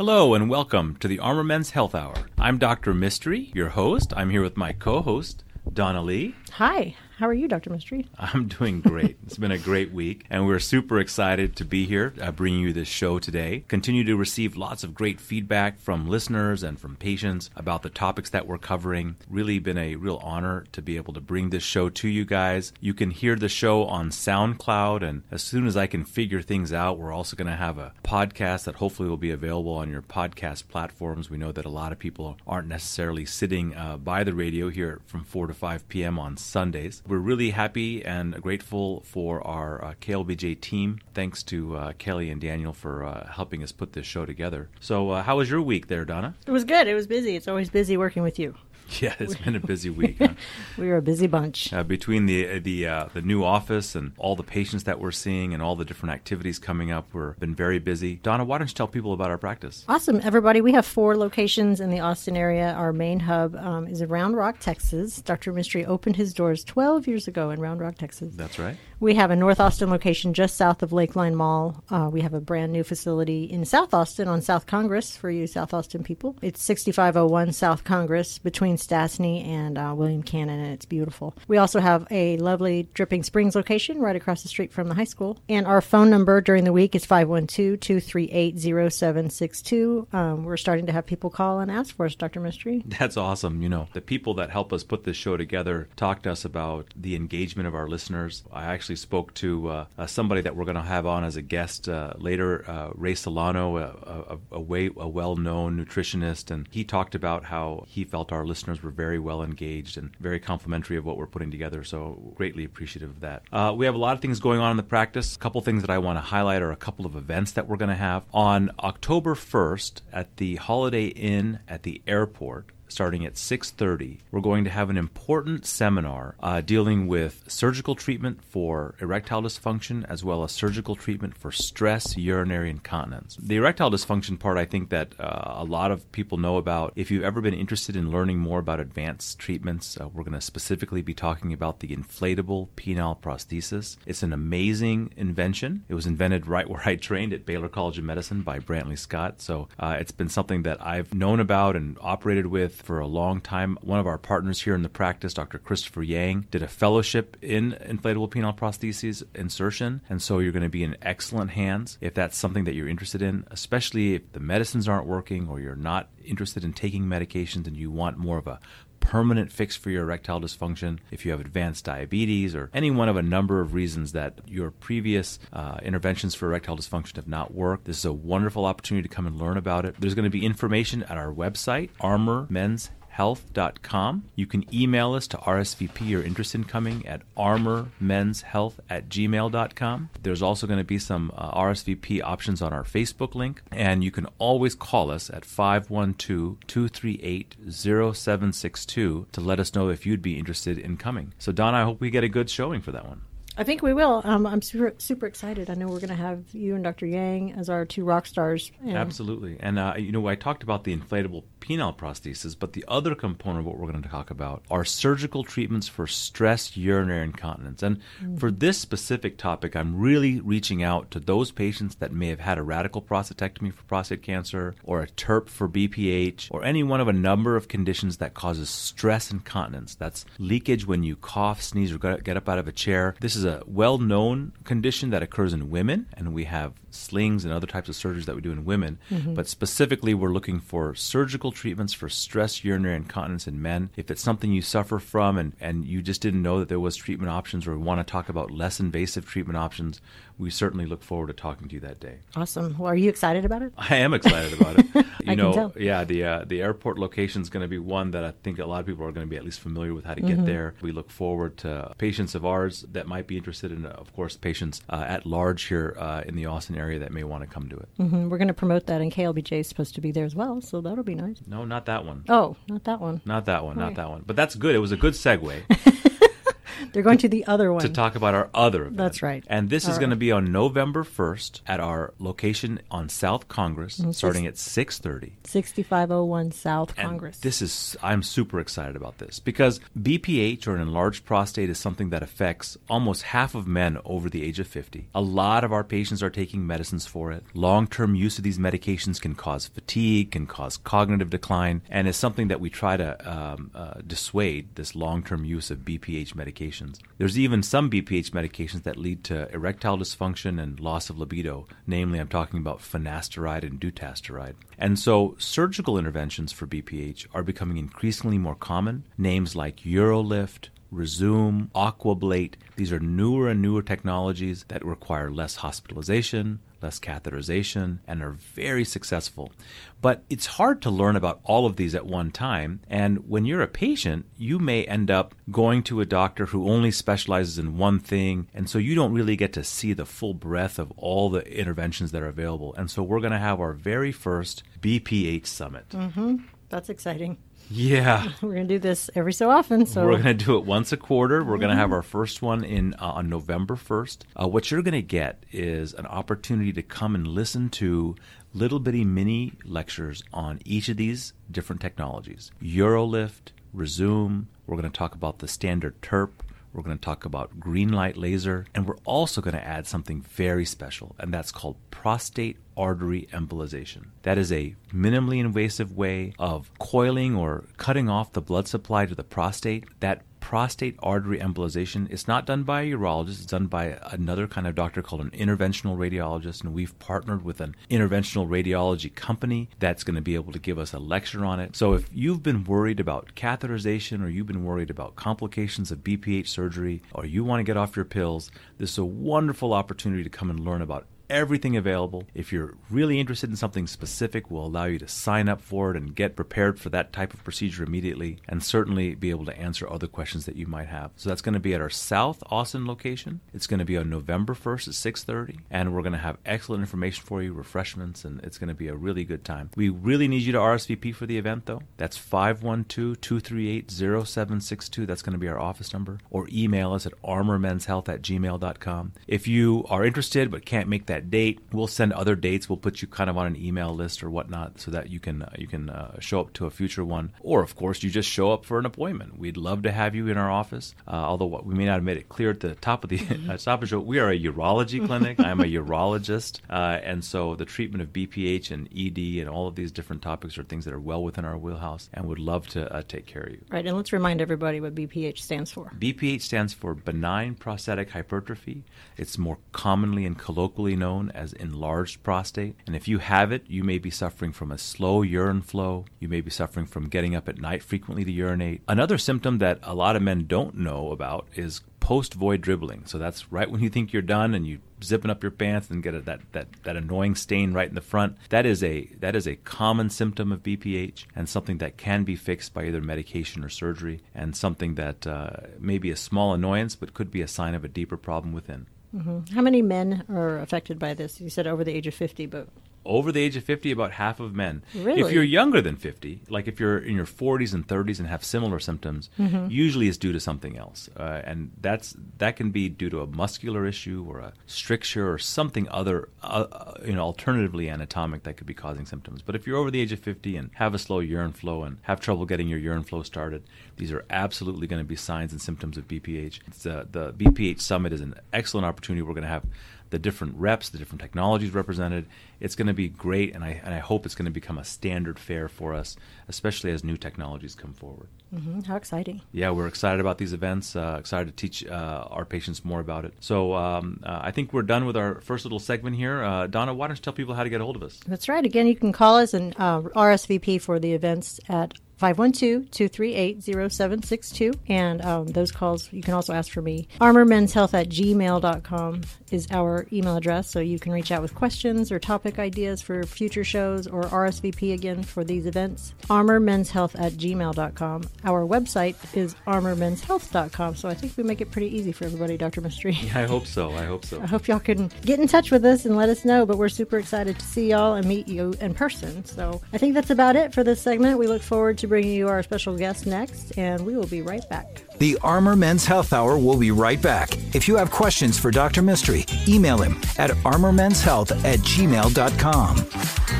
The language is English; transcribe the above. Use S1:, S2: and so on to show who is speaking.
S1: Hello and welcome to the Armor Men's Health Hour. I'm Dr. Mistry, your host. I'm here with my co host, Donna Lee.
S2: Hi, how are you, Dr. Mistry?
S1: I'm doing great. it's been a great week, and we're super excited to be here uh, bringing you this show today. Continue to receive lots of great feedback from listeners and from patients about the topics that we're covering. Really been a real honor to be able to bring this show to you guys. You can hear the show on SoundCloud, and as soon as I can figure things out, we're also going to have a podcast that hopefully will be available on your podcast platforms. We know that a lot of people aren't necessarily sitting uh, by the radio here from 4 to 5 p.m. on Sundays we're really happy and grateful for our uh, KLBJ team. Thanks to uh, Kelly and Daniel for uh, helping us put this show together. So, uh, how was your week there, Donna?
S2: It was good. It was busy. It's always busy working with you.
S1: Yeah, it's been a busy week. Huh?
S2: we are a busy bunch.
S1: Uh, between the the uh, the new office and all the patients that we're seeing and all the different activities coming up, we've been very busy. Donna, why don't you tell people about our practice?
S2: Awesome, everybody. We have four locations in the Austin area. Our main hub um, is in Round Rock, Texas. Dr. Mistry opened his doors 12 years ago in Round Rock, Texas.
S1: That's right.
S2: We have a North Austin location just south of Lakeline Mall. Uh, we have a brand new facility in South Austin on South Congress for you South Austin people. It's 6501 South Congress between Stassney and uh, William Cannon, and it's beautiful. We also have a lovely Dripping Springs location right across the street from the high school. And our phone number during the week is 512 238 0762. Um, we're starting to have people call and ask for us, Dr. Mistry.
S1: That's awesome. You know, the people that help us put this show together talk to us about the engagement of our listeners. I actually actually spoke to uh, uh, somebody that we're going to have on as a guest uh, later, uh, Ray Solano, a, a, a, way, a well-known nutritionist, and he talked about how he felt our listeners were very well engaged and very complimentary of what we're putting together. So greatly appreciative of that. Uh, we have a lot of things going on in the practice. A couple things that I want to highlight are a couple of events that we're going to have on October 1st at the Holiday Inn at the airport starting at 6.30 we're going to have an important seminar uh, dealing with surgical treatment for erectile dysfunction as well as surgical treatment for stress urinary incontinence. The erectile dysfunction part i think that uh, a lot of people know about. If you've ever been interested in learning more about advanced treatments uh, we're going to specifically be talking about the inflatable penile prosthesis. It's an amazing invention. It was invented right where i trained at baylor college of medicine by brantley scott. So uh, it's been something that i've known about and operated with for a long time. One of our partners here in the practice, Dr. Christopher Yang, did a fellowship in inflatable penile prostheses insertion, and so you're going to be in excellent hands if that's something that you're interested in, especially if the medicines aren't working or you're not interested in taking medications and you want more of a permanent fix for your erectile dysfunction, if you have advanced diabetes, or any one of a number of reasons that your previous uh, interventions for erectile dysfunction have not worked, this is a wonderful opportunity to come and learn about it. There's going to be information at our website, Armor Men's armormenshealth.com. You can email us to RSVP your interest in coming at armormenshealth at gmail.com. There's also going to be some uh, RSVP options on our Facebook link, and you can always call us at 512 238 0762 to let us know if you'd be interested in coming. So, Don, I hope we get a good showing for that one.
S2: I think we will. Um, I'm super super excited. I know we're going to have you and Dr. Yang as our two rock stars.
S1: Absolutely. And uh, you know, I talked about the inflatable penile prosthesis, but the other component of what we're going to talk about are surgical treatments for stress urinary incontinence. And mm-hmm. for this specific topic, I'm really reaching out to those patients that may have had a radical prostatectomy for prostate cancer, or a TURP for BPH, or any one of a number of conditions that causes stress incontinence. That's leakage when you cough, sneeze, or get up out of a chair. This is a a well known condition that occurs in women, and we have slings and other types of surgeries that we do in women. Mm-hmm. But specifically, we're looking for surgical treatments for stress urinary incontinence in men. If it's something you suffer from and, and you just didn't know that there was treatment options or want to talk about less invasive treatment options, we certainly look forward to talking to you that day.
S2: Awesome. Well, are you excited about it?
S1: I am excited about it.
S2: you
S1: know, yeah, the uh, the airport location is going to be one that I think a lot of people are going to be at least familiar with how to mm-hmm. get there. We look forward to patients of ours that might be interested in, of course, patients uh, at large here uh, in the Austin area that may want to come to it.
S2: Mm-hmm. We're going to promote that, and KLBJ is supposed to be there as well, so that'll be nice.
S1: No, not that one.
S2: Oh, not that one.
S1: Not that one. Not that one. But that's good. It was a good segue.
S2: They're going to the other one.
S1: to talk about our other event.
S2: That's right.
S1: And this
S2: All
S1: is going to be on November 1st at our location on South Congress,
S2: Mm-hmm.
S1: starting at 6:30.
S2: 6501 South
S1: And
S2: Congress.
S1: This is I'm super excited about this because BPH or an enlarged prostate is something that affects almost half of men over the age of 50. A lot of our patients are taking medicines for it. Long-term use of these medications can cause fatigue, can cause cognitive decline, and is something that we try to um, uh, dissuade this long-term use of BPH medications. There's even some BPH medications that lead to erectile dysfunction and loss of libido. Namely, I'm talking about finasteride and dutasteride. And so, surgical interventions for BPH are becoming increasingly more common. Names like UroLift, Rezum, Aquablate, these are newer and newer technologies that require less hospitalization, less catheterization, and are very successful. But it's hard to learn about all of these at one time. And when you're a patient, you may end up going to a doctor who only specializes in one thing. And so you don't really get to see the full breadth of all the interventions that are available. And so we're going to have our very first BPH summit. Mm-hmm.
S2: That's exciting.
S1: Yeah.
S2: We're going to do this every so often. So
S1: We're going to do it once a quarter. We're going to have our first one in uh, on November 1st. Uh, what you're going to get is an opportunity to come and listen to little bitty mini lectures on each of these different technologies. UroLift, Rezum. We're going to talk about the standard TURP. We're going to talk about green light laser, and we're also going to add something very special, and that's called prostate artery embolization. That is a minimally invasive way of coiling or cutting off the blood supply to the prostate. That prostate artery embolization is not done by a urologist, it's done by another kind of doctor called an interventional radiologist, and we've partnered with an interventional radiology company that's going to be able to give us a lecture on it. So if you've been worried about catheterization or you've been worried about complications of BPH surgery or you want to get off your pills, this is a wonderful opportunity to come and learn about everything available. If you're really interested in something specific, we'll allow you to sign up for it and get prepared for that type of procedure immediately and certainly be able to answer other questions that you might have. So that's going to be at our South Austin location. It's going to be on November 1st at 6:30 and we're going to have excellent information for you, refreshments and it's going to be a really good time. We really need you to RSVP for the event though. That's 512-238-0762. That's going to be our office number or email us at armormenshealth at gmail.com. If you are interested but can't make that date, we'll send other dates. We'll put you kind of on an email list or whatnot so that you can uh, you can uh, show up to a future one. Or of course, you just show up for an appointment. We'd love to have you in our office. Uh, although what- we may not have made it clear at the top of the uh, top of the show, we are a urology clinic. I'm a urologist, uh, and so the treatment of BPH and ED and all of these different topics are things that are well within our wheelhouse, and would love to uh, take care of you.
S2: Right, and let's remind everybody what BPH stands for.
S1: BPH stands for benign prostatic hypertrophy. It's more commonly and colloquially known as enlarged prostate. And if you have it, you may be suffering from a slow urine flow. You may be suffering from getting up at night frequently to urinate. Another symptom that a lot of men don't know about is post void dribbling. So that's right when you think you're done and you zipping up your pants and get a, that, that, that annoying stain right in the front. That is a that is a common symptom of BPH and something that can be fixed by either medication or surgery and something that uh, may be a small annoyance but could be a sign of a deeper problem within. Mm-hmm.
S2: How many men are affected by this? You said over the age of 50, but
S1: over the age of 50 about half of men.
S2: Really?
S1: if you're younger than 50 like if you're in your 40s and 30s and have similar symptoms
S2: Mm-hmm.
S1: usually it's due to something else. Uh, and that's that can be due to a muscular issue or a stricture or something other uh, uh, you know alternatively anatomic that could be causing symptoms. But if you're over the age of 50 and have a slow urine flow and have trouble getting your urine flow started these are absolutely going to be signs and symptoms of BPH it's, uh, the BPH summit is an excellent opportunity. We're going to have the different reps, the different technologies represented. It's going to be great, and I, and I hope it's going to become a standard fare for us, especially as new technologies come forward.
S2: mhm, how exciting.
S1: Yeah, we're excited about these events, uh, excited to teach uh, our patients more about it. So um, uh, I think we're done with our first little segment here. Uh, Donna, why don't you tell people how to get a hold of us?
S2: That's right. Again, you can call us and uh, RSVP for the events at 512-238-0762 and um, those calls you can also ask for me armormenshealth at gmail.com is our email address so you can reach out with questions or topic ideas for future shows or rsvp again for these events armormenshealth at gmail.com our website is armormenshealth.com so i think we make it pretty easy for everybody dr mistry
S1: I hope so. I hope so.
S2: I hope y'all can get in touch with us and let us know. But we're super excited to see y'all and meet you in person. So I think that's about it for this segment. We look forward to bring you our special guest next, and we will be right back.
S3: The Armor Men's Health Hour will be right back. If you have questions for Dr. Mistry, email him at armormenshealth at gmail.com.